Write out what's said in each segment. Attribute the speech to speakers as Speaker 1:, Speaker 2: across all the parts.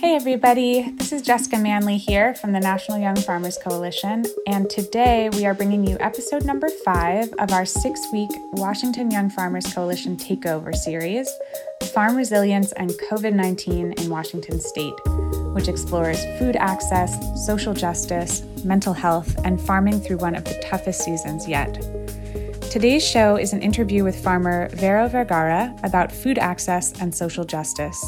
Speaker 1: Hey, everybody. This is Jessica Manley here from the National Young Farmers Coalition, and today we are bringing you episode number five of our six week Washington Young Farmers Coalition Takeover series Farm Resilience and COVID 19 in Washington State, which explores food access, social justice, mental health, and farming through one of the toughest seasons yet. Today's show is an interview with farmer Vero Vergara about food access and social justice.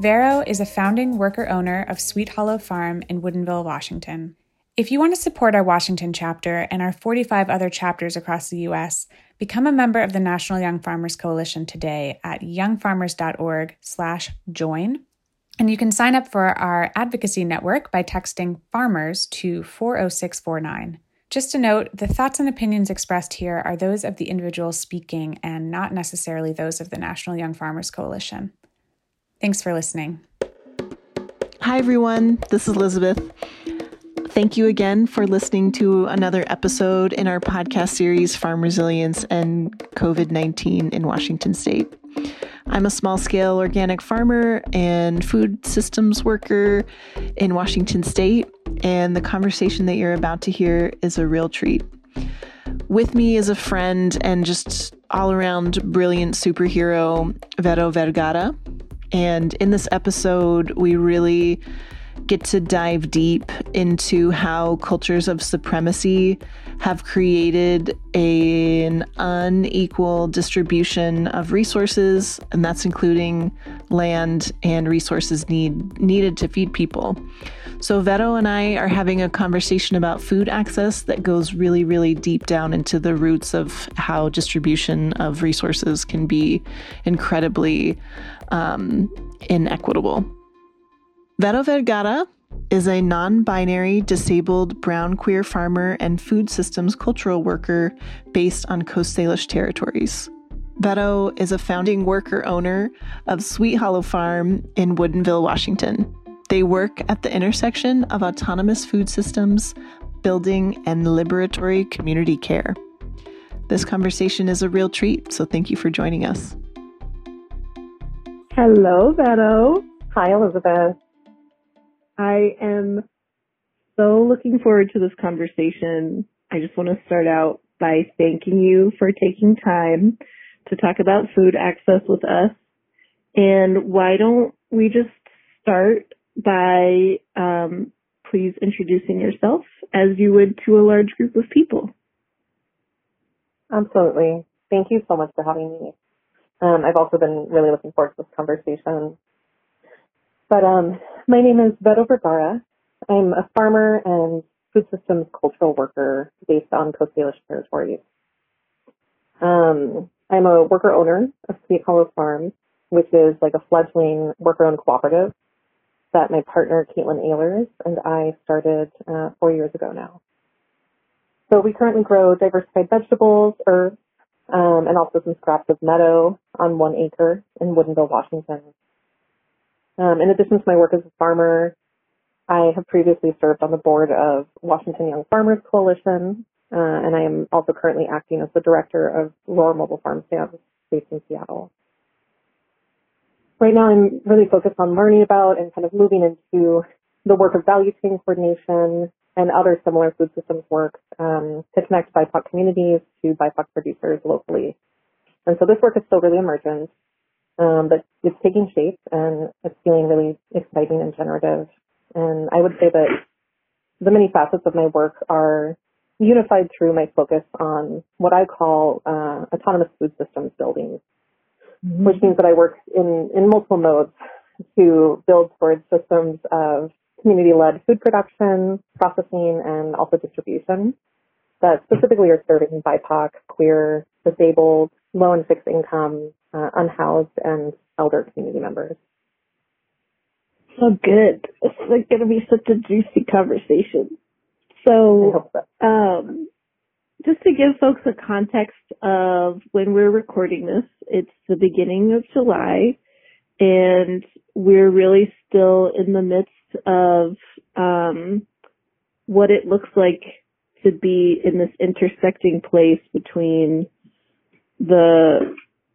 Speaker 1: Vero is a founding worker owner of Sweet Hollow Farm in Woodinville, Washington. If you want to support our Washington chapter and our 45 other chapters across the U.S., become a member of the National Young Farmers Coalition today at youngfarmers.org/join. And you can sign up for our advocacy network by texting farmers to 40649. Just a note the thoughts and opinions expressed here are those of the individual speaking and not necessarily those of the National Young Farmers Coalition. Thanks for listening.
Speaker 2: Hi, everyone. This is Elizabeth. Thank you again for listening to another episode in our podcast series, Farm Resilience and COVID 19 in Washington State. I'm a small scale organic farmer and food systems worker in Washington State, and the conversation that you're about to hear is a real treat. With me is a friend and just all around brilliant superhero, Vero Vergara. And in this episode, we really get to dive deep into how cultures of supremacy have created a, an unequal distribution of resources, and that's including land and resources need, needed to feed people. So, Vero and I are having a conversation about food access that goes really, really deep down into the roots of how distribution of resources can be incredibly um, inequitable. Vero Vergara is a non binary, disabled, brown queer farmer and food systems cultural worker based on Coast Salish territories. Vero is a founding worker owner of Sweet Hollow Farm in Woodinville, Washington. They work at the intersection of autonomous food systems, building, and liberatory community care. This conversation is a real treat, so thank you for joining us.
Speaker 3: Hello, Vero.
Speaker 4: Hi, Elizabeth.
Speaker 3: I am so looking forward to this conversation. I just want to start out by thanking you for taking time to talk about food access with us. And why don't we just start by um, please introducing yourself as you would to a large group of people?
Speaker 4: Absolutely. Thank you so much for having me. Um, I've also been really looking forward to this conversation. But um, my name is Vero Vergara. I'm a farmer and food systems cultural worker based on Coast Salish territories. Um, I'm a worker owner of Sweet Hollow Farm, which is like a fledgling worker-owned cooperative that my partner Caitlin Ehlers and I started uh, four years ago now. So we currently grow diversified vegetables, herbs, um, and also some scraps of meadow on one acre in Woodinville, Washington. Um, in addition to my work as a farmer, I have previously served on the board of Washington Young Farmers Coalition, uh, and I am also currently acting as the director of Roar Mobile Farm Stands based in Seattle. Right now, I'm really focused on learning about and kind of moving into the work of value chain coordination and other similar food systems work um, to connect BIPOC communities to BIPOC producers locally. And so this work is still really emergent, um, but it's taking shape and it's feeling really exciting and generative. And I would say that the many facets of my work are unified through my focus on what I call uh, autonomous food systems building, mm-hmm. which means that I work in, in multiple modes to build towards systems of community-led food production, processing, and also distribution that specifically are serving BIPOC, queer, disabled, low and fixed income, uh, unhoused, and elder community members.
Speaker 3: So good. It's like going to be such a juicy conversation. So, so. Um, just to give folks a context of when we're recording this, it's the beginning of July, and we're really still in the midst of um, what it looks like to be in this intersecting place between the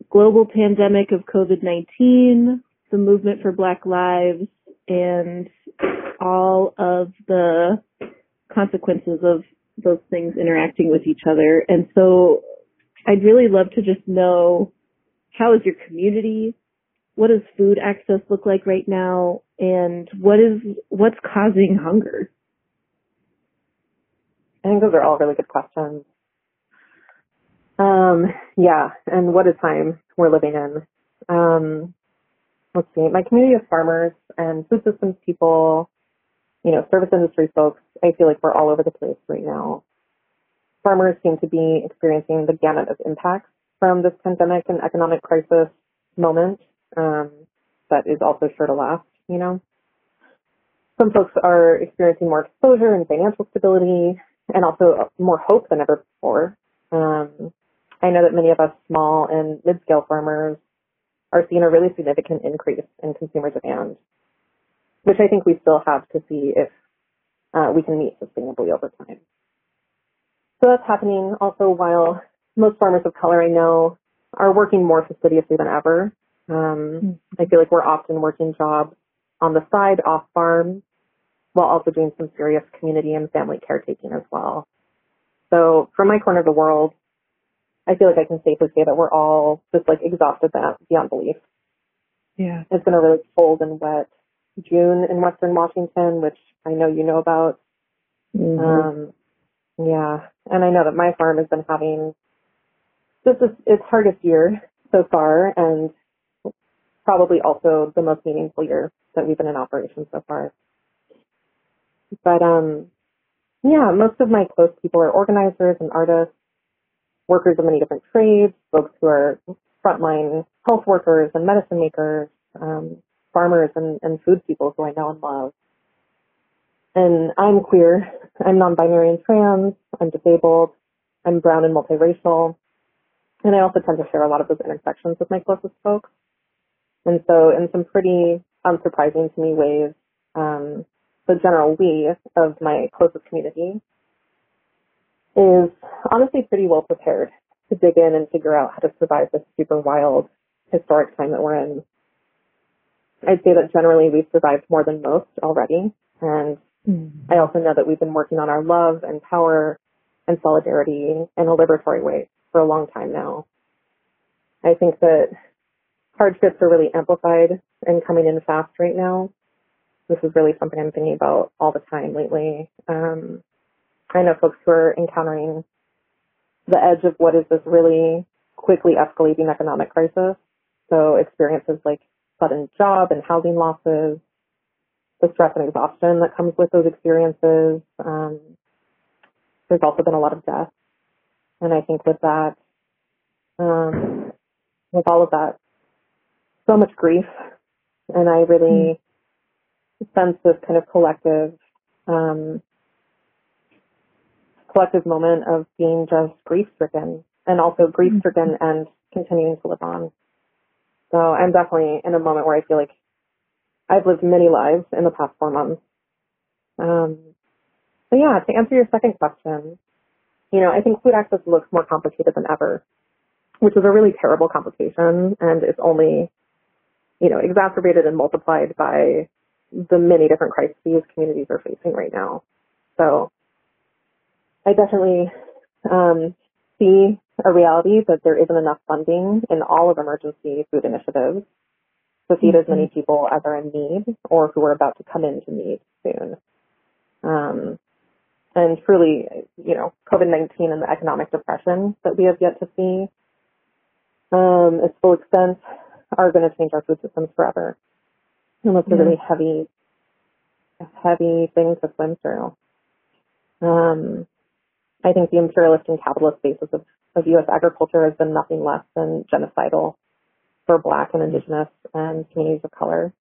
Speaker 3: global pandemic of COVID-19, the movement for Black Lives, and all of the consequences of those things interacting with each other. And so I'd really love to just know how is your community? What does food access look like right now? And what is, what's causing hunger?
Speaker 4: I think those are all really good questions. Um, yeah, and what a time we're living in. Um, let's see, my community of farmers and food systems people, you know, service industry folks, I feel like we're all over the place right now. Farmers seem to be experiencing the gamut of impacts from this pandemic and economic crisis moment um, that is also sure to last, you know. Some folks are experiencing more exposure and financial stability and also more hope than ever before. Um, I know that many of us small and mid-scale farmers are seeing a really significant increase in consumer demand, which I think we still have to see if uh, we can meet sustainably over time. So that's happening also while most farmers of color I know are working more fastidiously than ever. Um, mm-hmm. I feel like we're often working jobs on the side off farm while also doing some serious community and family caretaking as well. So from my corner of the world, I feel like I can safely say that we're all just like exhausted that beyond belief.
Speaker 3: Yeah.
Speaker 4: It's been a really cold and wet June in Western Washington, which I know you know about. Mm-hmm. Um, yeah. And I know that my farm has been having just its hardest year so far and probably also the most meaningful year that we've been in operation so far. But um yeah, most of my close people are organizers and artists workers of many different trades, folks who are frontline health workers and medicine makers, um, farmers and, and food people who I know and love. And I'm queer, I'm non-binary and trans, I'm disabled, I'm brown and multiracial, and I also tend to share a lot of those intersections with my closest folks. And so in some pretty unsurprising to me ways, um, the general we of my closest community is honestly pretty well prepared to dig in and figure out how to survive this super wild historic time that we're in. I'd say that generally we've survived more than most already. And mm-hmm. I also know that we've been working on our love and power and solidarity in a liberatory way for a long time now. I think that hardships are really amplified and coming in fast right now. This is really something I'm thinking about all the time lately. Um, I know folks who are encountering the edge of what is this really quickly escalating economic crisis. So experiences like sudden job and housing losses, the stress and exhaustion that comes with those experiences. Um, there's also been a lot of death. And I think with that, um, with all of that, so much grief. And I really mm. sense this kind of collective, um, collective moment of being just grief stricken and also grief stricken mm-hmm. and continuing to live on. So I'm definitely in a moment where I feel like I've lived many lives in the past four months. Um, so yeah, to answer your second question, you know, I think food access looks more complicated than ever, which is a really terrible complication and it's only, you know, exacerbated and multiplied by the many different crises communities are facing right now. So I definitely um, see a reality that there isn't enough funding in all of emergency food initiatives to feed mm-hmm. as many mm-hmm. people as are in need or who are about to come into need soon. Um, and truly, you know, COVID-19 and the economic depression that we have yet to see, um, its full extent are going to change our food systems forever. Mm-hmm. a really heavy, heavy thing to swim through. Um, I think the imperialist and capitalist basis of, of U.S. agriculture has been nothing less than genocidal for Black and Indigenous and communities of color.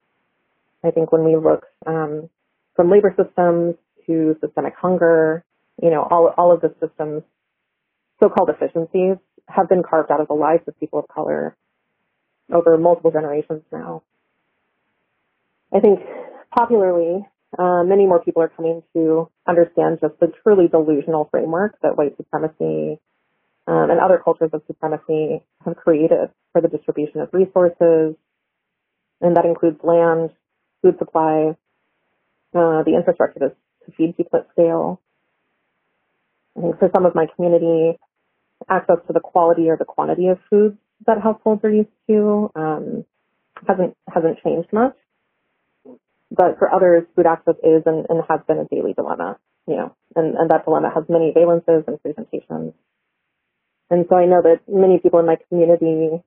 Speaker 4: I think when we look um, from labor systems to systemic hunger, you know, all all of the systems, so-called efficiencies, have been carved out of the lives of people of color over multiple generations now. I think popularly, uh, many more people are coming to understand just the truly delusional framework that white supremacy um, and other cultures of supremacy have created for the distribution of resources. And that includes land, food supply, uh, the infrastructure to, to feed people at scale. I think for some of my community, access to the quality or the quantity of foods that households are used to um, hasn't hasn't changed much. But for others, food access is and, and has been a daily dilemma, you know, and, and that dilemma has many valences and presentations. And so I know that many people in my community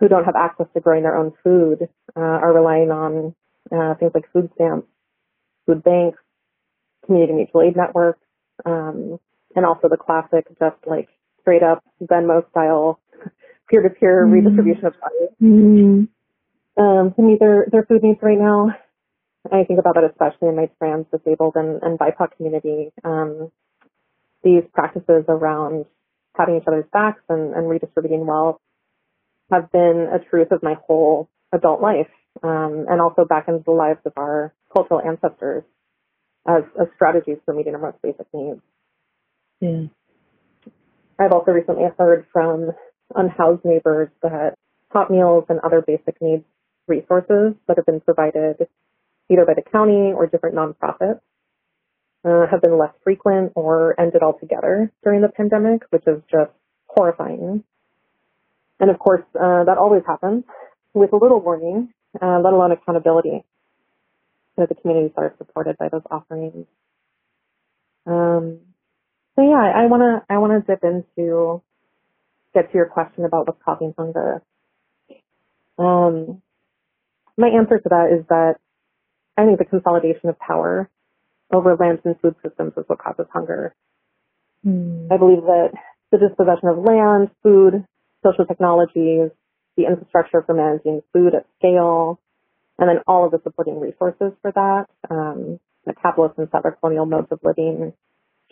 Speaker 4: who don't have access to growing their own food uh, are relying on uh, things like food stamps, food banks, community mutual aid networks, um, and also the classic, just like straight up Venmo style peer to peer redistribution of money mm. um, to meet their, their food needs right now. I think about that especially in my trans, disabled, and, and BIPOC community. Um, these practices around having each other's backs and, and redistributing wealth have been a truth of my whole adult life, um, and also back into the lives of our cultural ancestors as, as strategies for meeting our most basic needs.
Speaker 3: Yeah.
Speaker 4: I've also recently heard from unhoused neighbors that hot meals and other basic needs resources that have been provided either by the county or different nonprofits uh, have been less frequent or ended altogether during the pandemic, which is just horrifying. And of course, uh, that always happens with a little warning, uh, let alone accountability. So the communities that are supported by those offerings. Um, so yeah, I want to I want to dip into get to your question about what's causing hunger. Um, my answer to that is that I think the consolidation of power over lands and food systems is what causes hunger. Mm. I believe that the dispossession of land, food, social technologies, the infrastructure for managing food at scale, and then all of the supporting resources for that, um, the capitalist and settler colonial modes of living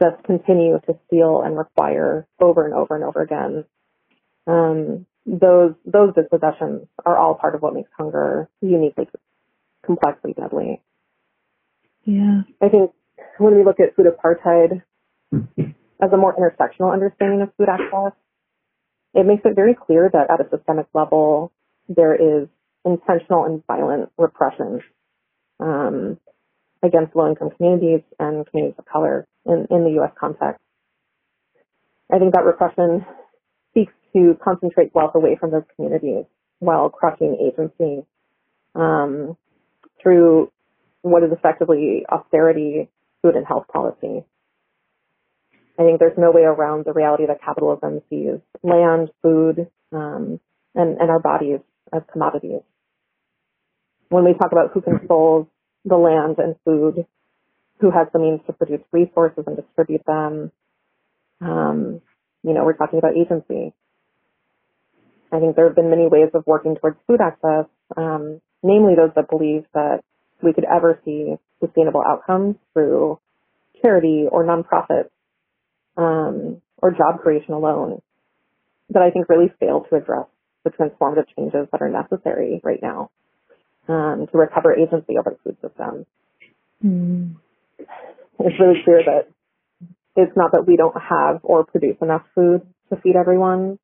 Speaker 4: just continue to steal and require over and over and over again. Um, those those dispossessions are all part of what makes hunger uniquely complexly deadly.
Speaker 3: Yeah.
Speaker 4: I think when we look at food apartheid as a more intersectional understanding of food access, it makes it very clear that at a systemic level there is intentional and violent repression um, against low-income communities and communities of color in, in the U.S. context. I think that repression seeks to concentrate wealth away from those communities while crushing agency um, through what is effectively austerity food and health policy. I think there's no way around the reality that capitalism sees land, food, um, and, and our bodies as commodities. When we talk about who controls the land and food, who has the means to produce resources and distribute them. Um, you know, we're talking about agency. I think there have been many ways of working towards food access, um, namely those that believe that we could ever see sustainable outcomes through charity or nonprofits um, or job creation alone that I think really fail to address the transformative changes that are necessary right now um, to recover agency over the food system. Mm. It's really clear that it's not that we don't have or produce enough food to feed everyone,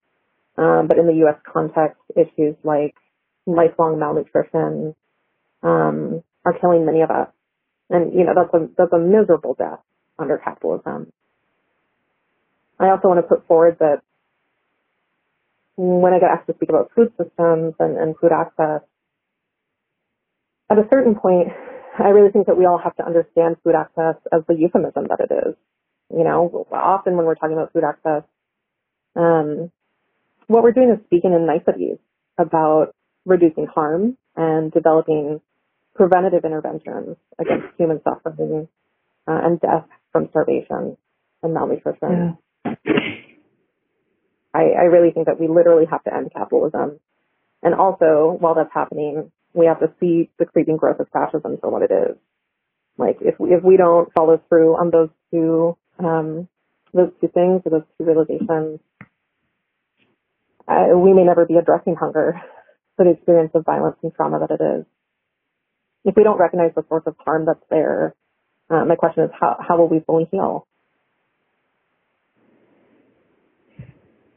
Speaker 4: um, but in the U.S. context, issues like lifelong malnutrition um, are killing many of us, and you know that's a that's a miserable death under capitalism. I also want to put forward that when I get asked to speak about food systems and, and food access, at a certain point, I really think that we all have to understand food access as the euphemism that it is. You know, often when we're talking about food access, um, what we're doing is speaking in niceties about reducing harm and developing preventative interventions against human suffering uh, and death from starvation and malnutrition. Yeah. I, I really think that we literally have to end capitalism. And also, while that's happening, we have to see the creeping growth of fascism for what it is. Like if we, if we don't follow through on those two um, those two things or those two realizations, uh, we may never be addressing hunger for the experience of violence and trauma that it is. If we don't recognize the source of harm that's there, uh, my question is how how will we fully heal?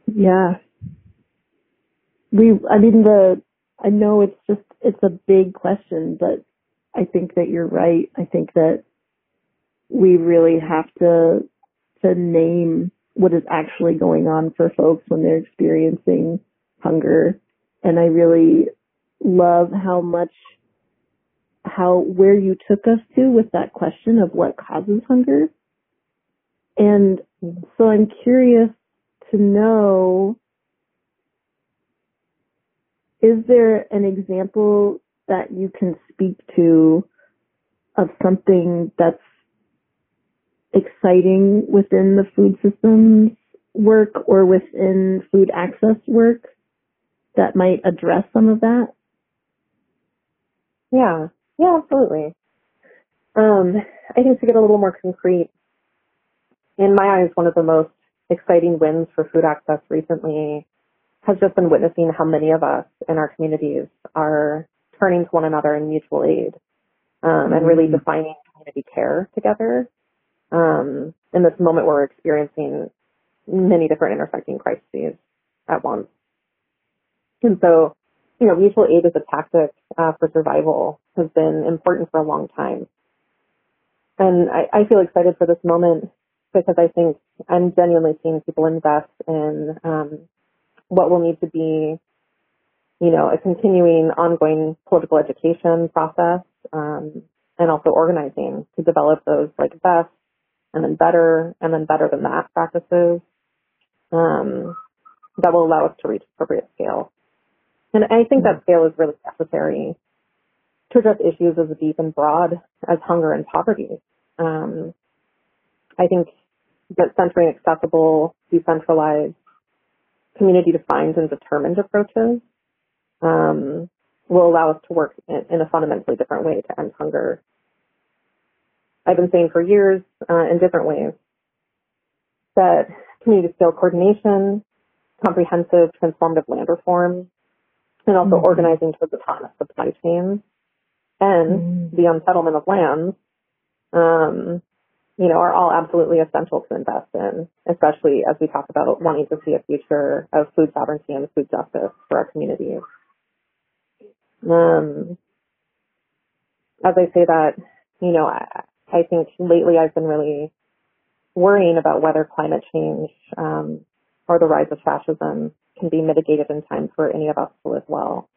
Speaker 3: Yeah. We, I mean, the I know it's just, it's a big question, but I think that you're right. I think that we really have to to name what is actually going on for folks when they're experiencing hunger. And I really love how much how where you took us to with that question of what causes hunger. And so I'm curious to know is there an example that you can speak to of something that's exciting within the food systems work or within food access work that might address some of that?
Speaker 4: Yeah, yeah, absolutely. Um, I think to get a little more concrete, in my eyes, one of the most exciting wins for food access recently has just been witnessing how many of us in our communities are turning to one another in mutual aid um, and really mm-hmm. defining community care together um, in this moment where we're experiencing many different intersecting crises at once. And so, you know, mutual aid as a tactic uh, for survival has been important for a long time. And I, I feel excited for this moment because I think I'm genuinely seeing people invest in um, what will need to be, you know, a continuing, ongoing political education process, um, and also organizing to develop those like best and then better and then better than that practices um, that will allow us to reach appropriate scale. And I think that scale is really necessary to address issues as deep and broad as hunger and poverty. Um, I think that centering accessible, decentralized, community defined and determined approaches um, will allow us to work in, in, a fundamentally different way to end hunger. I've been saying for years uh, in different ways that community scale coordination, comprehensive transformative land reform, and also mm-hmm. organizing towards autonomous supply chains and mm-hmm. the unsettlement of lands, um, you know, are all absolutely essential to invest in, especially as we talk about wanting to see a future of food sovereignty and food justice for our communities. Um, as I say that, you know, I, I think lately I've been really worrying about whether climate change um, or the rise of fascism can be mitigated in time for any of us to live well.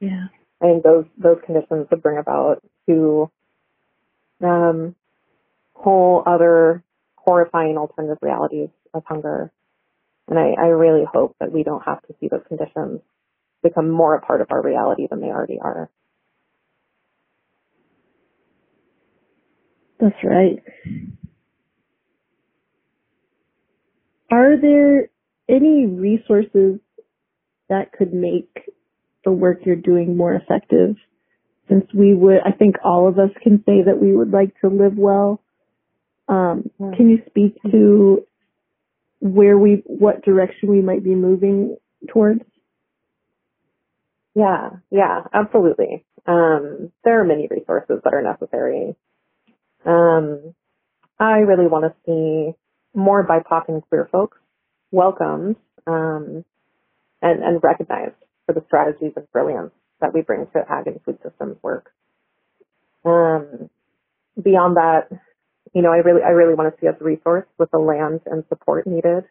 Speaker 3: Yeah.
Speaker 4: I think those those conditions would bring about two um, whole other horrifying alternative realities of hunger. And I, I really hope that we don't have to see those conditions become more a part of our reality than they already are.
Speaker 3: That's right. Are there any resources that could make the work you're doing more effective? Since we would, I think all of us can say that we would like to live well. Um, can you speak to where we, what direction we might be moving towards?
Speaker 4: Yeah, yeah, absolutely. Um, there are many resources that are necessary. Um, I really want to see more BIPOC and queer folks welcomed um, and, and recognized for the strategies and brilliance that we bring to ag and food systems work. Um, beyond that, you know, I really, I really want to see us resourced with the land and support needed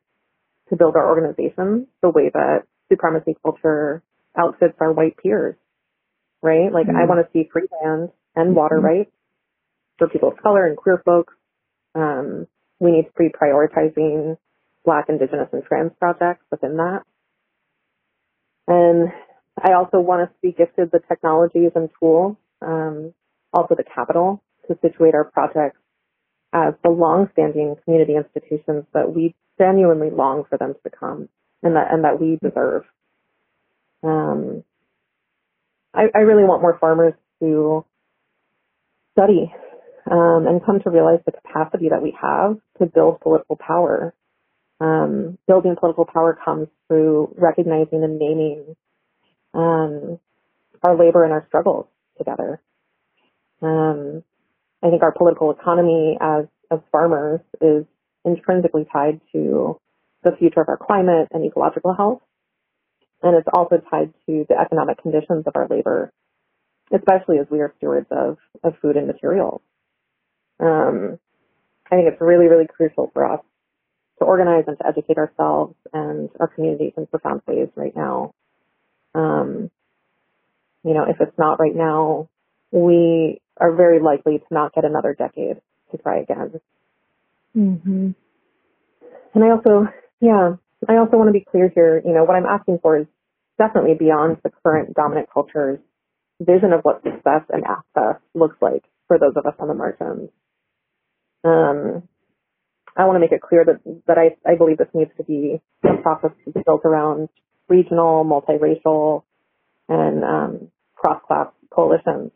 Speaker 4: to build our organization the way that supremacy culture outfits our white peers, right? Like mm-hmm. I want to see free land and water mm-hmm. rights for people of color and queer folks. Um, we need to be prioritizing Black, Indigenous, and trans projects within that. And I also want us to be gifted the technologies and tools, um, also the capital to situate our projects as the long-standing community institutions that we genuinely long for them to become and that, and that we deserve. Um, I, I really want more farmers to study um, and come to realize the capacity that we have to build political power. Um, building political power comes through recognizing and naming um, our labor and our struggles together. Um, I think our political economy as as farmers is intrinsically tied to the future of our climate and ecological health, and it's also tied to the economic conditions of our labor especially as we are stewards of, of food and materials. Um, I think it's really, really crucial for us to organize and to educate ourselves and our communities in profound ways right now. Um, you know, if it's not right now, we are very likely to not get another decade to try again.
Speaker 3: Mm-hmm.
Speaker 4: And I also, yeah, I also want to be clear here. You know, what I'm asking for is definitely beyond the current dominant culture's vision of what success and access looks like for those of us on the margins. Um, I want to make it clear that that I, I believe this needs to be a process built around regional, multiracial, and um, cross-class coalitions.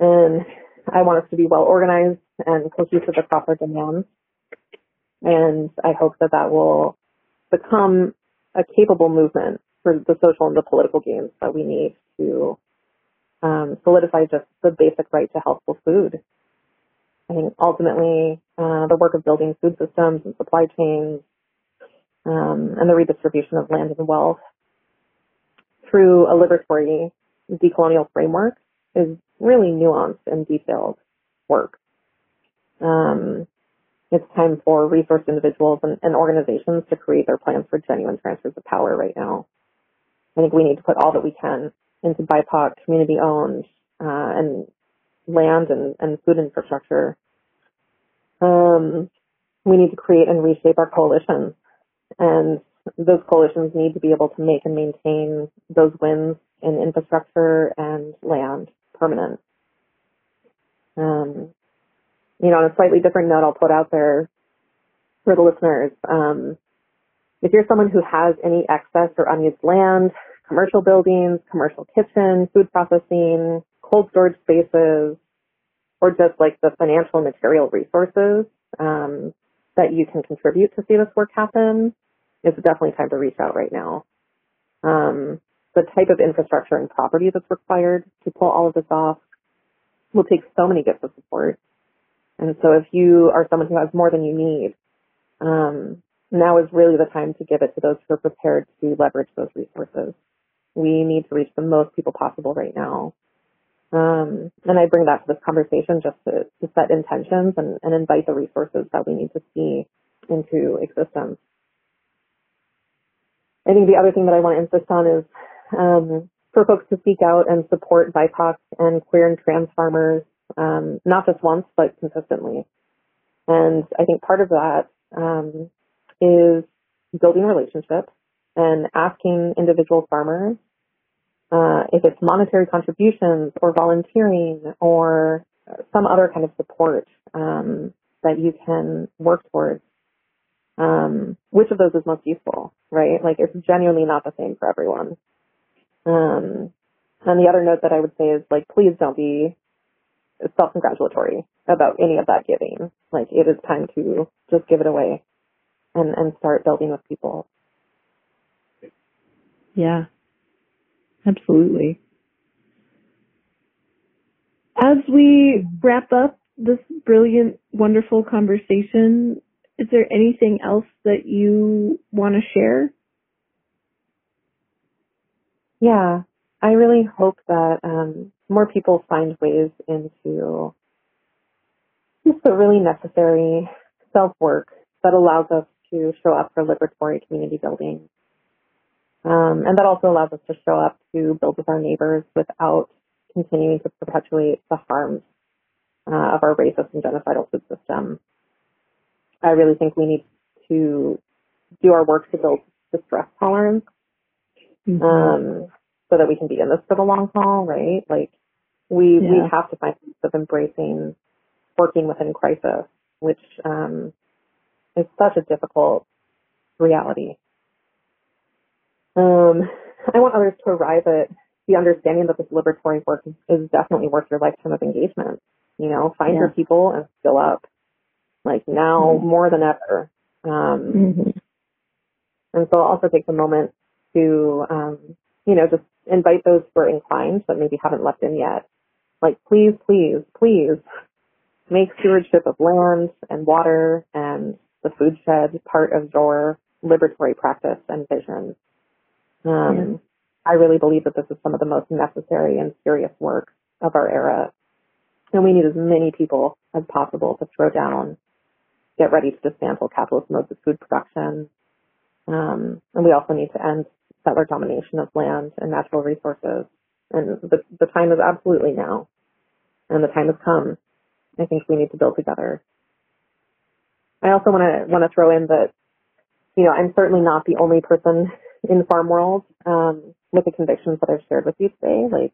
Speaker 4: And I want us to be well organized and cohesive across our demands. And I hope that that will become a capable movement for the social and the political gains that we need to um, solidify just the basic right to healthful food. I think ultimately uh, the work of building food systems and supply chains um, and the redistribution of land and wealth through a liberatory decolonial framework is really nuanced and detailed work. Um, it's time for resource individuals and, and, organizations to create their plans for genuine transfers of power right now. I think we need to put all that we can into BIPOC, community owned, uh, and land and, and food infrastructure. Um, we need to create and reshape our coalitions and those coalitions need to be able to make and maintain those wins in infrastructure and land permanent. Um, you know, on a slightly different note, I'll put out there for the listeners. Um, if you're someone who has any excess or unused land, commercial buildings, commercial kitchen, food processing, cold storage spaces, or just like the financial material resources um, that you can contribute to see this work happen, it's definitely time to reach out right now. Um, the type of infrastructure and property that's required to pull all of this off will take so many gifts of support. And so if you are someone who has more than you need, um, now is really the time to give it to those who are prepared to leverage those resources. We need to reach the most people possible right now. Um, and I bring that to this conversation just to, to set intentions and, and invite the resources that we need to see into existence. I think the other thing that I want to insist on is um, for folks to speak out and support BIPOC and queer and trans farmers, um, not just once, but consistently. And I think part of that um, is building relationships and asking individual farmers uh, if it's monetary contributions or volunteering or some other kind of support um, that you can work towards um, which of those is most useful, right? Like it's genuinely not the same for everyone. Um, and the other note that I would say is like, please don't be self-congratulatory about any of that giving. Like it is time to just give it away and, and start building with people.
Speaker 3: Yeah, absolutely. As we wrap up this brilliant, wonderful conversation, is there anything else that you want to share?
Speaker 4: Yeah, I really hope that um, more people find ways into just the really necessary self work that allows us to show up for liberatory community building. Um, and that also allows us to show up to build with our neighbors without continuing to perpetuate the harms uh, of our racist and genocidal food system. I really think we need to do our work to build distress tolerance, mm-hmm. um, so that we can be in this for the long haul, right? Like we yeah. we have to find ways of embracing working within crisis, which um, is such a difficult reality. Um, I want others to arrive at the understanding that this liberatory work is definitely worth your lifetime of engagement. You know, find yeah. your people and fill up like now mm-hmm. more than ever. Um, mm-hmm. And so I'll also take the moment to, um, you know, just invite those who are inclined but maybe haven't left in yet. Like, please, please, please make stewardship of land and water and the food shed part of your liberatory practice and vision. Um, I really believe that this is some of the most necessary and serious work of our era. And we need as many people as possible to throw down, get ready to dismantle capitalist modes of food production. Um, and we also need to end settler domination of land and natural resources. And the, the time is absolutely now. And the time has come. I think we need to build together. I also want to want to throw in that, you know, I'm certainly not the only person in the farm world um, with the convictions that I've shared with you today. Like,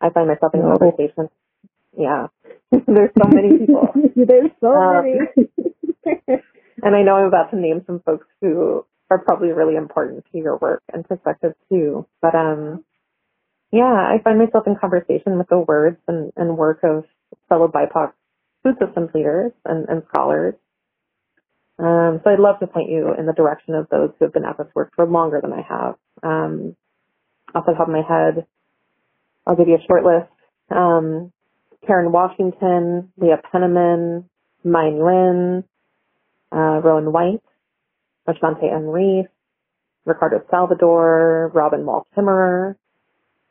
Speaker 4: I find myself in no. conversation. Yeah, there's so many people.
Speaker 3: there's so um, many.
Speaker 4: and I know I'm about to name some folks who are probably really important to your work and perspective too. But um, yeah, I find myself in conversation with the words and, and work of fellow BIPOC food systems leaders and, and scholars. Um, so I'd love to point you in the direction of those who have been at this work for longer than I have. Um, off the top of my head, I'll give you a short list. Um, Karen Washington, Leah Penniman, Mai Nguyen, uh, Rowan White, Ashante Henry, Ricardo Salvador, Robin Wall Kimmerer,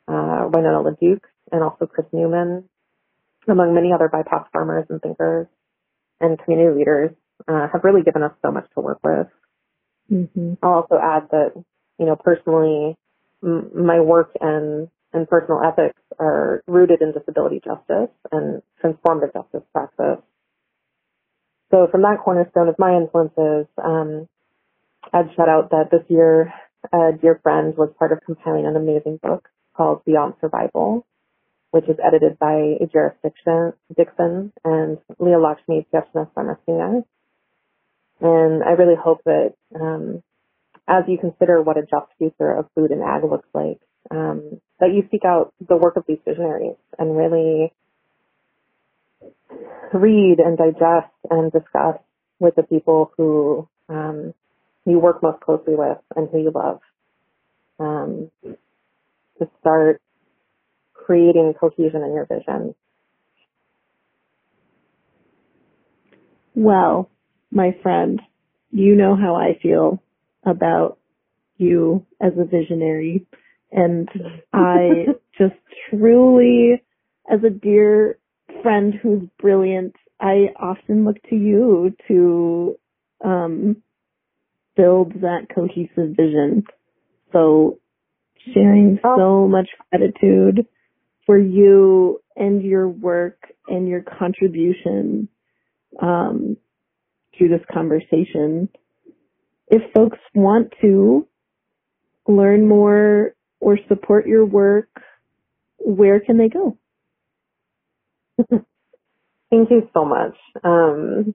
Speaker 4: uh, Winona LaDuke, and also Chris Newman, among many other BIPOC farmers and thinkers and community leaders, uh, have really given us so much to work with. Mm-hmm. I'll also add that, you know, personally, m- my work and, and personal ethics are rooted in disability justice and transformative justice practice. So from that cornerstone of my influences, um, I'd shout out that this year a dear friend was part of compiling an amazing book called Beyond Survival, which is edited by Ejeris Dixon and Leah Lakshmi Piepzna-Samarasinha. And I really hope that um, as you consider what a just future of food and ag looks like, um, that you seek out the work of these visionaries and really read and digest and discuss with the people who um, you work most closely with and who you love. Um, to start creating cohesion in your vision.
Speaker 3: Well, my friend, you know how I feel about you as a visionary. And I just truly, as a dear friend who's brilliant, I often look to you to um, build that cohesive vision. So sharing oh. so much gratitude for you and your work and your contribution um, to this conversation. If folks want to learn more or support your work, where can they go?
Speaker 4: Thank you so much. Um,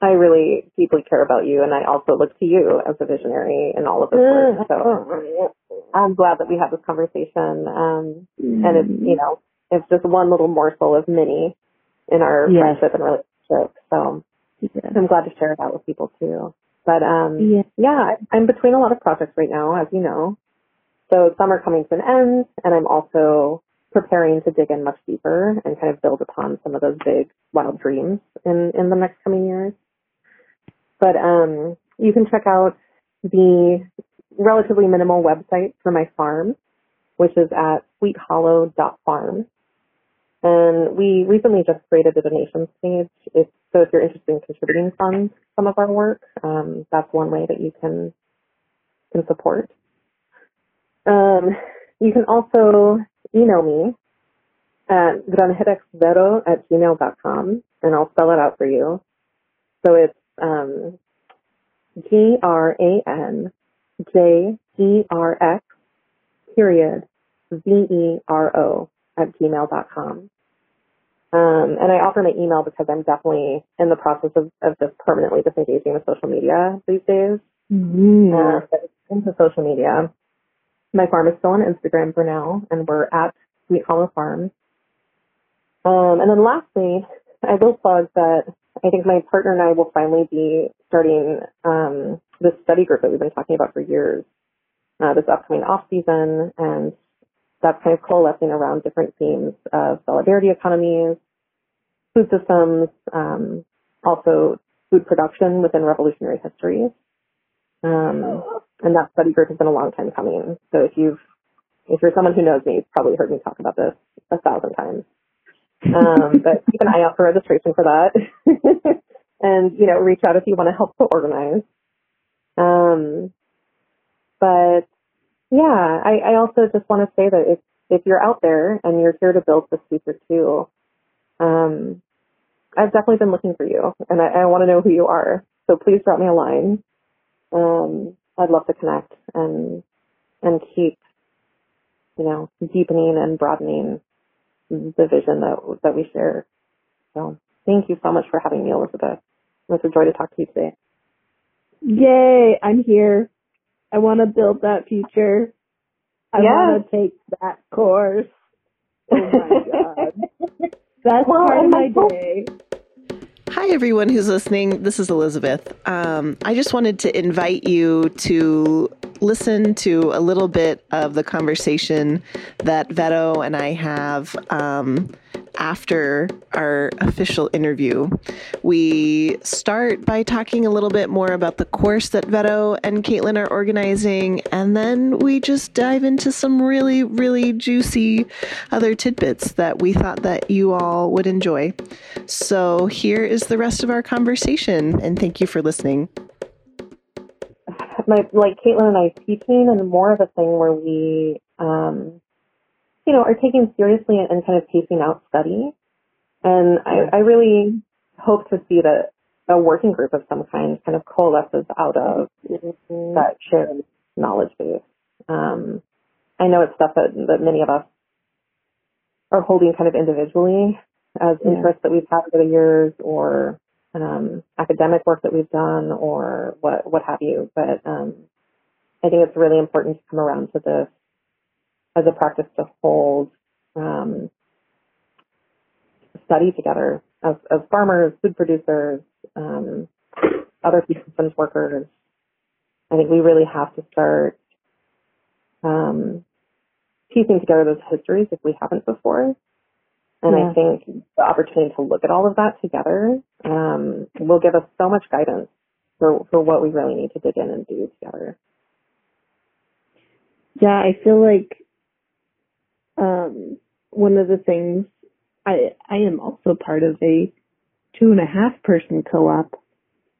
Speaker 4: I really deeply care about you, and I also look to you as a visionary in all of this work. So I'm glad that we had this conversation. Um, mm. And it's you know it's just one little morsel of many in our yes. friendship and relationship. So yes. I'm glad to share that with people too. But um, yeah. yeah, I'm between a lot of projects right now, as you know. So some are coming to an end, and I'm also preparing to dig in much deeper and kind of build upon some of those big wild dreams in in the next coming years. But um, you can check out the relatively minimal website for my farm, which is at sweethollow.farm. And we recently just created a donations page. If, so if you're interested in contributing funds some of our work, um, that's one way that you can can support. Um, you can also email me at granjerexvero at gmail.com, and I'll spell it out for you. So it's um, G R A N J E R X period V E R O at gmail dot com. Um, and I offer my email because I'm definitely in the process of, of just permanently disengaging with social media these days. Mm-hmm. Uh, into social media. My farm is still on Instagram for now, and we're at Sweet Hollow Farms. Um, and then lastly, I will plug that I think my partner and I will finally be starting um, this study group that we've been talking about for years uh, this upcoming off season, and that's kind of coalescing around different themes of solidarity economies, food systems, um, also food production within revolutionary histories. Um, and that study group has been a long time coming. So if you've if you're someone who knows me, you've probably heard me talk about this a thousand times. Um, but keep an eye out for registration for that. and, you know, reach out if you want to help to organize. Um, but yeah, I, I also just want to say that if, if you're out there and you're here to build this future too, um, I've definitely been looking for you and I, I want to know who you are. So please drop me a line. Um, I'd love to connect and, and keep, you know, deepening and broadening the vision that, that we share. So thank you so much for having me, Elizabeth. It was a joy to talk to you today.
Speaker 3: Yay, I'm here. I want to build that future. I yes. want to take that course. Oh my god. That's well, part of my day.
Speaker 2: Hi, everyone who's listening. This is Elizabeth. Um, I just wanted to invite you to listen to a little bit of the conversation that Vero and I have um, after our official interview. We start by talking a little bit more about the course that Vero and Caitlin are organizing, and then we just dive into some really, really juicy other tidbits that we thought that you all would enjoy. So here is the rest of our conversation, and thank you for listening.
Speaker 4: My, like Caitlin and I teaching and more of a thing where we um, you know, are taking seriously and kind of pacing out study. And I, I really hope to see that a working group of some kind kind of coalesces out of mm-hmm. that shared knowledge base. Um, I know it's stuff that, that many of us are holding kind of individually as yeah. interests that we've had over the years or um, academic work that we've done or what what have you. But um, I think it's really important to come around to this as a practice to hold um, study together as, as farmers, food producers, um, other systems workers. I think we really have to start um, piecing together those histories if we haven't before. And yeah. I think the opportunity to look at all of that together um, will give us so much guidance for, for what we really need to dig in and do together.
Speaker 3: Yeah, I feel like um, one of the things I I am also part of a two and a half person co-op,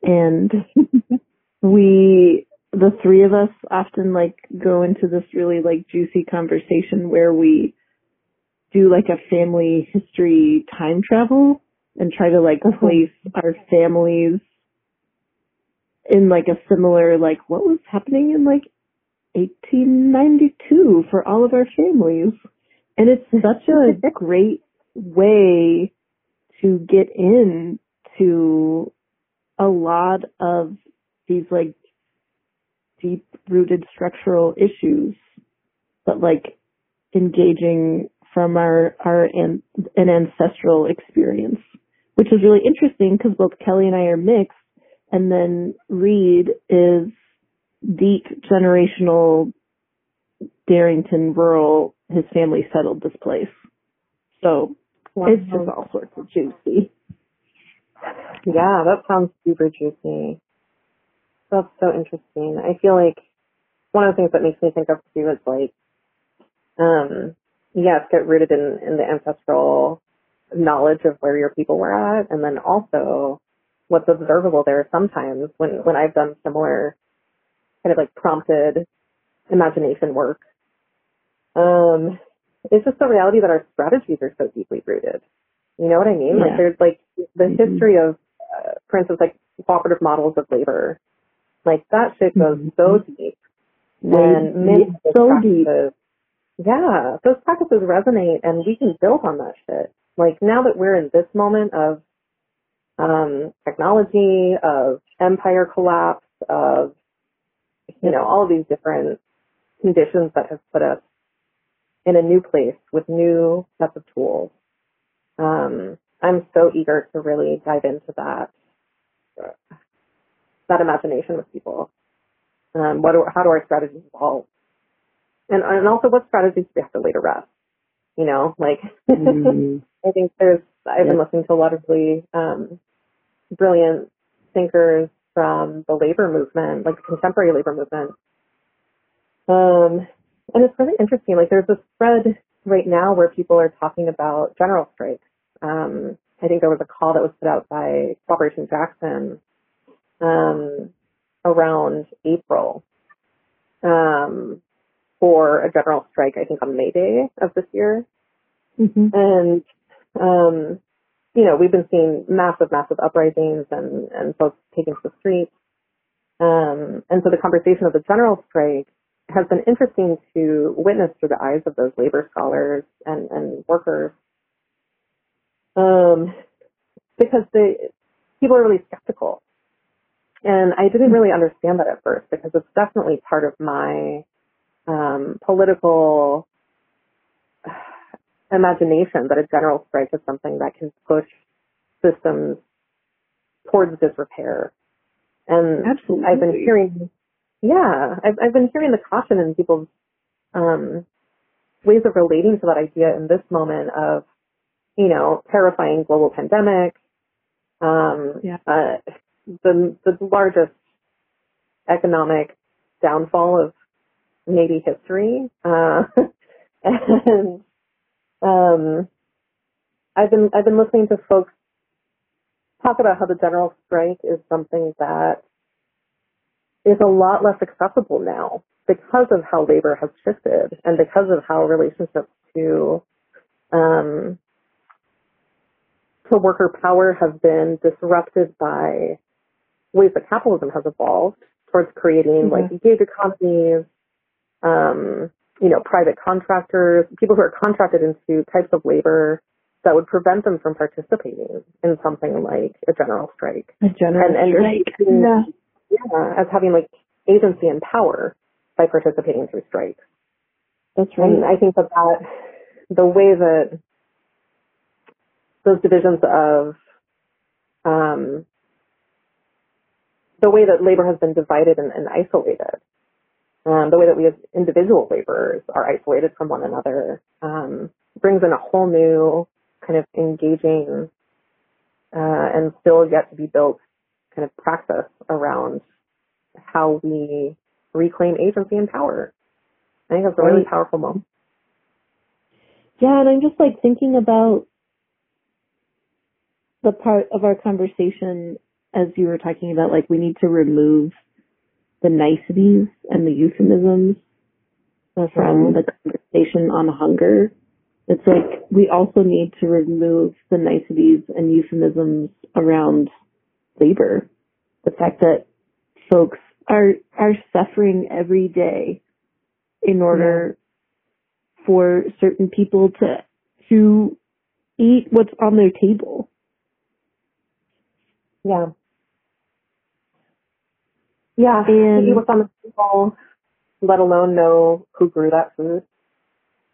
Speaker 3: and we the three of us often like go into this really like juicy conversation where we do like a family history time travel and try to like uh-huh. place our families in like a similar like what was happening in like 1892 for all of our families and it's such a great way to get into a lot of these like deep rooted structural issues, but like engaging from our, our an, an ancestral experience, which is really interesting because both Kelly and I are mixed and then Reed is deep generational Darrington rural his family settled this place. So wow. it's just all sorts of juicy.
Speaker 4: Yeah, that sounds super juicy. That's so interesting. I feel like one of the things that makes me think of too is like, um, yes, get rooted in, in the ancestral knowledge of where your people were at, and then also what's observable there sometimes when, when I've done similar kind of like prompted imagination work um, it's just the reality that our strategies are so deeply rooted. You know what I mean? Yeah. Like there's like the mm-hmm. history of, uh, for instance, like cooperative models of labor. Like that shit goes mm-hmm. so deep. And many so deep. Yeah, those practices resonate and we can build on that shit. Like now that we're in this moment of um, technology, of empire collapse, of, you know, all of these different conditions that have put us in a new place with new sets of tools. Um, I'm so eager to really dive into that that imagination with people. Um, what do, how do our strategies evolve? And and also what strategies do we have to lay to rest? You know, like mm-hmm. I think there's I've been listening to a lot of really um, brilliant thinkers from the labor movement, like the contemporary labor movement. Um, and it's really interesting. Like there's a spread right now where people are talking about general strikes. Um, I think there was a call that was put out by Cooperation Jackson um, around April um, for a general strike. I think on May Day of this year, mm-hmm. and um, you know we've been seeing massive, massive uprisings and and folks taking to the streets. Um, and so the conversation of the general strike has been interesting to witness through the eyes of those labor scholars and, and workers. Um, because the people are really skeptical. And I didn't really understand that at first because it's definitely part of my um, political imagination but a general strike is something that can push systems towards disrepair. And
Speaker 3: Absolutely.
Speaker 4: I've been hearing yeah, I've, I've been hearing the caution in people's um, ways of relating to that idea in this moment of, you know, terrifying global pandemic, um,
Speaker 3: yeah.
Speaker 4: uh, the the largest economic downfall of maybe history, uh, and um, I've been I've been listening to folks talk about how the general strike is something that is a lot less accessible now because of how labor has shifted and because of how relationships to um, to worker power have been disrupted by ways that capitalism has evolved towards creating mm-hmm. like gig economies, um, you know, private contractors, people who are contracted into types of labor that would prevent them from participating in something like a general strike.
Speaker 3: A general and, and strike. Yeah
Speaker 4: yeah, as having like agency and power by participating through strikes.
Speaker 3: That's right.
Speaker 4: And I think that that the way that those divisions of um, the way that labor has been divided and, and isolated, um, the way that we as individual laborers are isolated from one another, um, brings in a whole new kind of engaging uh, and still yet to be built kind of practice around how we reclaim agency and power. I think that's a really powerful moment.
Speaker 3: Yeah, and I'm just like thinking about the part of our conversation as you were talking about like we need to remove the niceties and the euphemisms from mm-hmm. the conversation on hunger. It's like we also need to remove the niceties and euphemisms around labor. The fact that folks are are suffering every day in order yeah. for certain people to to eat what's on their table.
Speaker 4: Yeah. Yeah. And eat what's on the table, let alone know who grew that food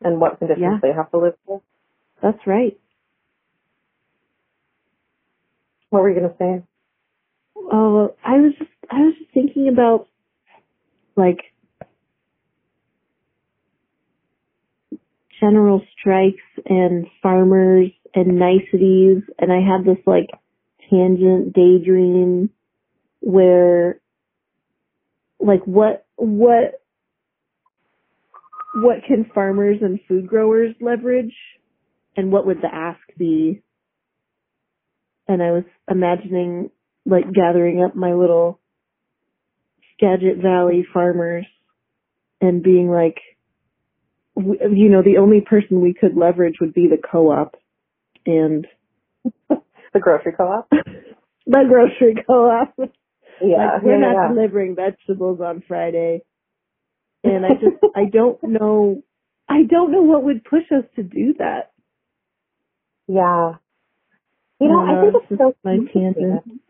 Speaker 4: and what conditions yeah. they have to live with.
Speaker 3: That's right.
Speaker 4: What were you gonna say?
Speaker 3: Oh, I was just I was just thinking about like general strikes and farmers and niceties and I had this like tangent daydream where like what what what can farmers and food growers leverage and what would the ask be and I was imagining like gathering up my little Skagit Valley farmers and being like, you know, the only person we could leverage would be the co-op and
Speaker 4: the grocery co-op.
Speaker 3: the grocery co-op.
Speaker 4: Yeah,
Speaker 3: like, we're
Speaker 4: yeah,
Speaker 3: not
Speaker 4: yeah.
Speaker 3: delivering vegetables on Friday, and I just I don't know I don't know what would push us to do that.
Speaker 4: Yeah, you know, I, I think it's so
Speaker 3: my tangent.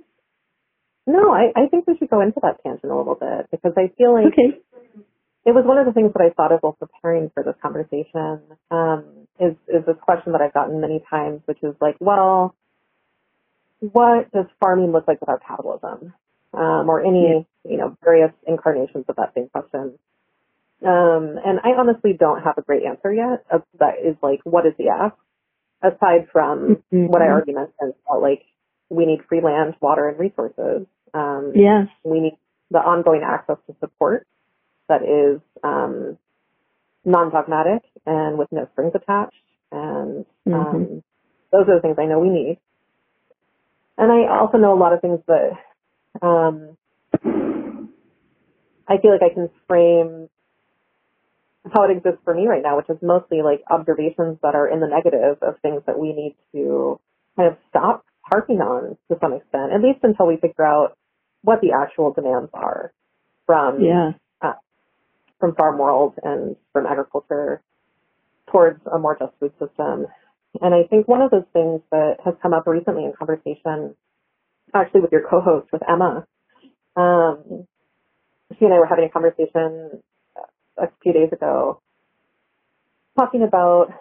Speaker 4: No, I, I think we should go into that tangent a little bit because I feel like
Speaker 3: okay.
Speaker 4: it was one of the things that I thought of while preparing for this conversation. Um, is is this question that I've gotten many times, which is like, well, what does farming look like without capitalism, um, or any you know various incarnations of that same question? Um, and I honestly don't have a great answer yet. That is like, what is the ask? Aside from mm-hmm. what I already mentioned about like we need free land, water, and resources. Um,
Speaker 3: yes.
Speaker 4: We need the ongoing access to support that is um, non-dogmatic and with no strings attached. And um, mm-hmm. those are the things I know we need. And I also know a lot of things that um, I feel like I can frame how it exists for me right now, which is mostly like observations that are in the negative of things that we need to kind of stop harping on to some extent, at least until we figure out what the actual demands are from
Speaker 3: yeah.
Speaker 4: uh, from farm world and from agriculture towards a more just food system. And I think one of those things that has come up recently in conversation, actually with your co-host, with Emma, um, she and I were having a conversation a few days ago, talking about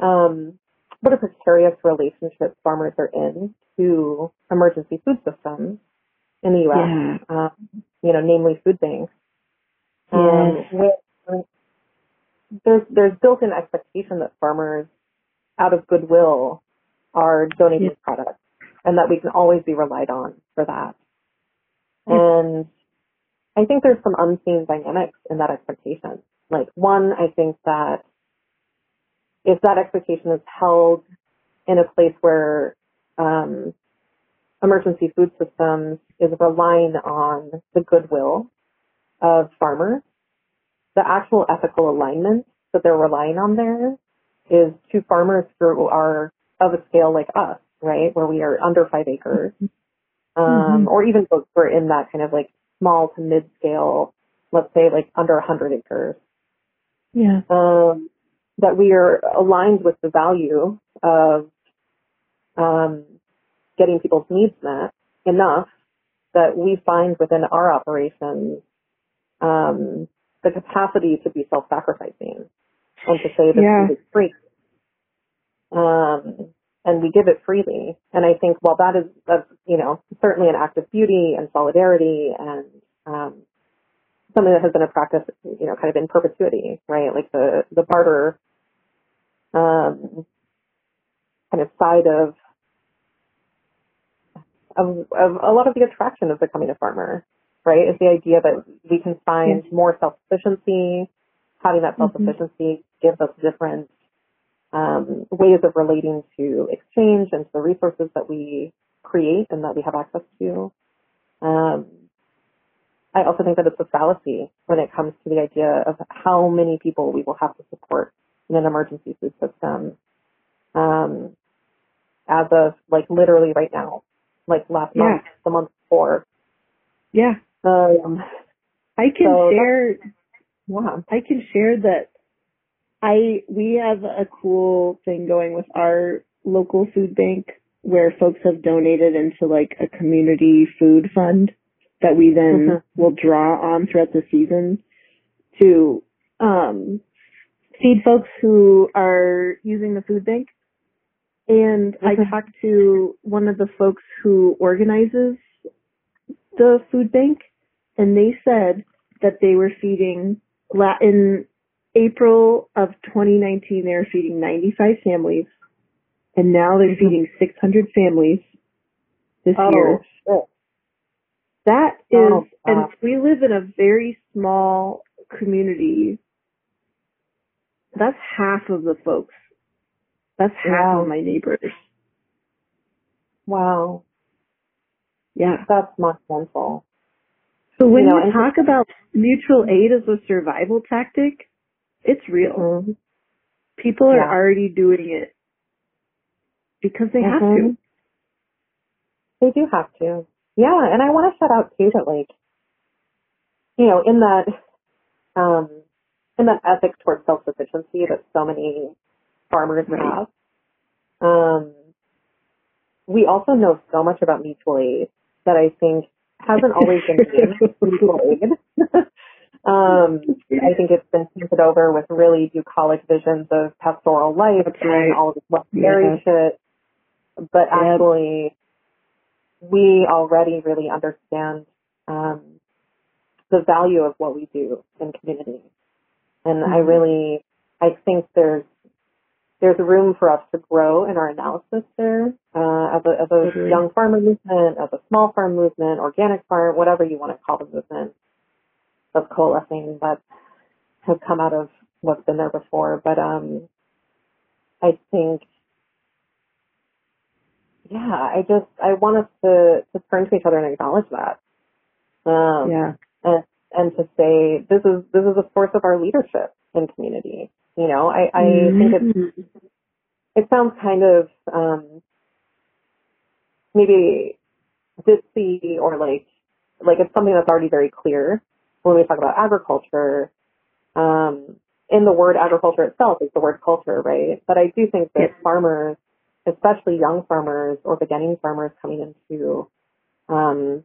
Speaker 4: um, what a precarious relationship farmers are in to emergency food systems in the U.S. Yeah. Um, you know, namely food banks. Um, with, there's there's built-in expectation that farmers, out of goodwill, are donating yeah. products, and that we can always be relied on for that. And I think there's some unseen dynamics in that expectation. Like one, I think that if that expectation is held in a place where um, emergency food systems is relying on the goodwill of farmers, the actual ethical alignment that they're relying on there is to farmers who are of a scale like us, right, where we are under five acres, um, mm-hmm. or even folks who are in that kind of like small to mid scale, let's say like under 100 acres.
Speaker 3: Yeah.
Speaker 4: Um, that we are aligned with the value of um, getting people's needs met enough that we find within our operations um, the capacity to be self-sacrificing and to say that yeah. is free. Um, and we give it freely. And I think while that is, that's, you know, certainly an act of beauty and solidarity and, um, something that has been a practice, you know, kind of in perpetuity, right? Like the, the barter, um, kind of side of, of, of a lot of the attraction of becoming a farmer, right? Is the idea that we can find more self-sufficiency, having that mm-hmm. self-sufficiency mm-hmm. gives us different um, ways of relating to exchange and to the resources that we create and that we have access to. Um, I also think that it's a fallacy when it comes to the idea of how many people we will have to support in an emergency food system. Um, as of like literally right now, like last yeah. month, the month before.
Speaker 3: Yeah.
Speaker 4: Um,
Speaker 3: I can so share. Yeah. I can share that I we have a cool thing going with our local food bank where folks have donated into like a community food fund that we then mm-hmm. will draw on throughout the season to um, feed folks who are using the food bank. And mm-hmm. I talked to one of the folks who organizes the food bank, and they said that they were feeding in April of 2019, they were feeding 95 families, and now they're mm-hmm. feeding 600 families this
Speaker 4: oh,
Speaker 3: year.
Speaker 4: Shit.
Speaker 3: That is, oh, and we live in a very small community. That's half of the folks. That's half wow. of my neighbors.
Speaker 4: Wow.
Speaker 3: Yeah.
Speaker 4: That's monumental.
Speaker 3: So when you, know, you talk about mutual aid as a survival tactic, it's real. Mm-hmm. People are already doing it because they mm-hmm. have to. Mm-hmm.
Speaker 4: They do have to. Yeah, and I want to shout out too that like, you know, in that, um, in that ethic towards self-sufficiency that so many farmers right. have, um, we also know so much about mutual aid that I think hasn't always been mutual aid. Um, I think it's been painted over with really bucolic visions of pastoral life That's and all of this West yeah. shit. But yeah. actually, we already really understand um, the value of what we do in community. And mm-hmm. I really, I think there's there's room for us to grow in our analysis there uh, as a, as a mm-hmm. young farmer movement, as a small farm movement, organic farm, whatever you want to call the movement of coalescing that have come out of what's been there before. But um, I think, yeah, I just I want us to to turn to each other and acknowledge that. Um,
Speaker 3: yeah.
Speaker 4: And and to say this is this is a source of our leadership in community. You know, I I mm-hmm. think it it sounds kind of um, maybe ditzy or like like it's something that's already very clear when we talk about agriculture. Um, in the word agriculture itself is the word culture, right? But I do think that farmers, especially young farmers or beginning farmers coming into, um,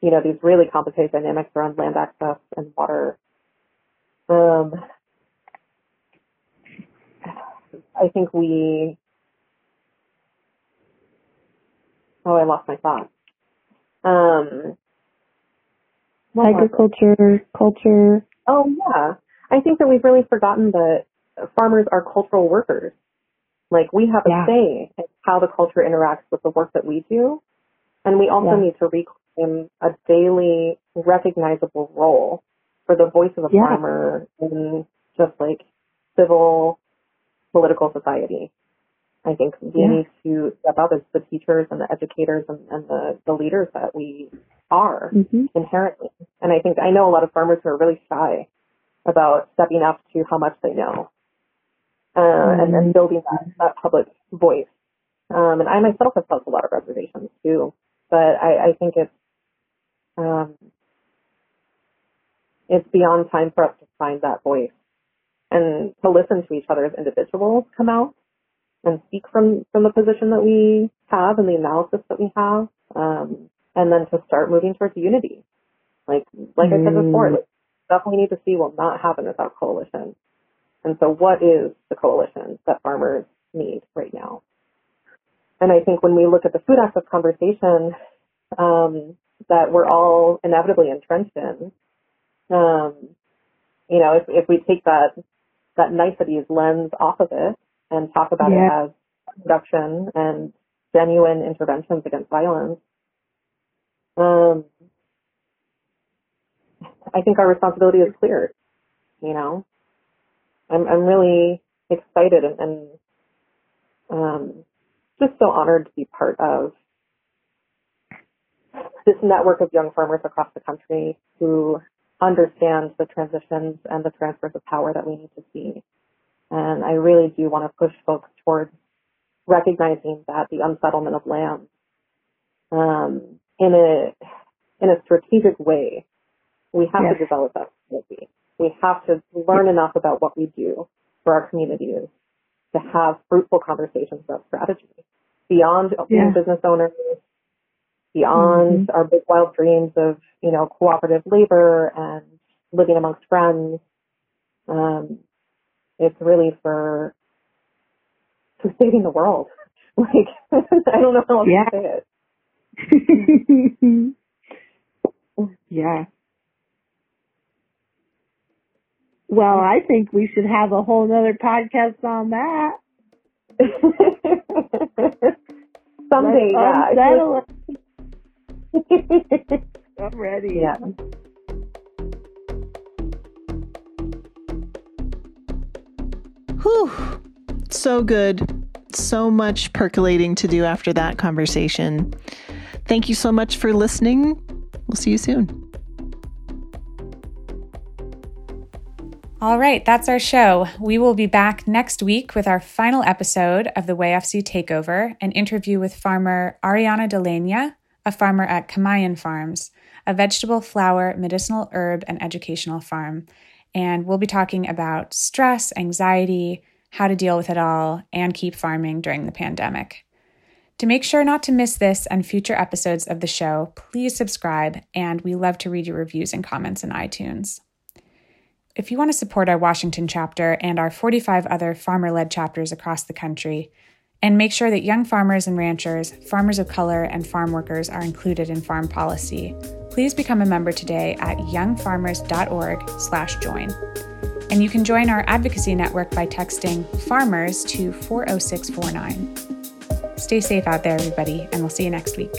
Speaker 4: you know, these really complicated dynamics around land access and water, um, I think we, oh, I lost my thought. Um,
Speaker 3: agriculture, culture.
Speaker 4: Oh yeah. I think that we've really forgotten that farmers are cultural workers. Like we have a yeah. say in how the culture interacts with the work that we do. And we also yeah. need to reclaim a daily recognizable role for the voice of a yeah. farmer in just like civil political society. I think we need to step up as the teachers and the educators and, and the, the leaders that we are mm-hmm. inherently. And I think I know a lot of farmers who are really shy about stepping up to how much they know uh, mm-hmm. and then building that, that public voice. Um, and I myself have felt a lot of reservations too, but I, I think it's um, it's beyond time for us to find that voice and to listen to each other as individuals come out and speak from from the position that we have and the analysis that we have, um, and then to start moving towards unity. Like like mm. I said before, like, stuff we need to see will not happen without coalition. And so what is the coalition that farmers need right now? And I think when we look at the food access conversation um, that we're all inevitably entrenched in, um, you know, if, if we take that that niceties lens off of it and talk about yeah. it as production and genuine interventions against violence, um, I think our responsibility is clear. You know, I'm I'm really excited and, and um, just so honored to be part of this network of young farmers across the country who understand the transitions and the transfers of power that we need to see. And I really do want to push folks towards recognizing that the unsettlement of land um, in a in a strategic way we have yes. to develop that community. We have to learn enough about what we do for our communities to have fruitful conversations about strategy beyond yeah. being business owners, beyond mm-hmm. our big wild dreams of, you know, cooperative labor and living amongst friends. Um, it's really for, for saving the world. Like, I don't know how else yeah. to say
Speaker 3: it. yeah. Well, I think we should have a whole other podcast on that.
Speaker 4: Someday, yeah.
Speaker 3: I'm ready.
Speaker 4: Yeah.
Speaker 2: Whew. So good. So much percolating to do after that conversation. Thank you so much for listening. We'll see you soon.
Speaker 1: All right, that's our show. We will be back next week with our final episode of the WYFC Takeover, an interview with farmer Ariana Delania, a farmer at Kamayan Farms, a vegetable, flower, medicinal herb, and educational farm. And we'll be talking about stress, anxiety, how to deal with it all, and keep farming during the pandemic. To make sure not to miss this and future episodes of the show, please subscribe, and we love to read your reviews and comments in iTunes. If you want to support our Washington chapter and our 45 other farmer led chapters across the country, and make sure that young farmers and ranchers, farmers of color, and farm workers are included in farm policy, please become a member today at youngfarmers.org/join. And you can join our advocacy network by texting farmers to 40649. Stay safe out there, everybody, and we'll see you next week.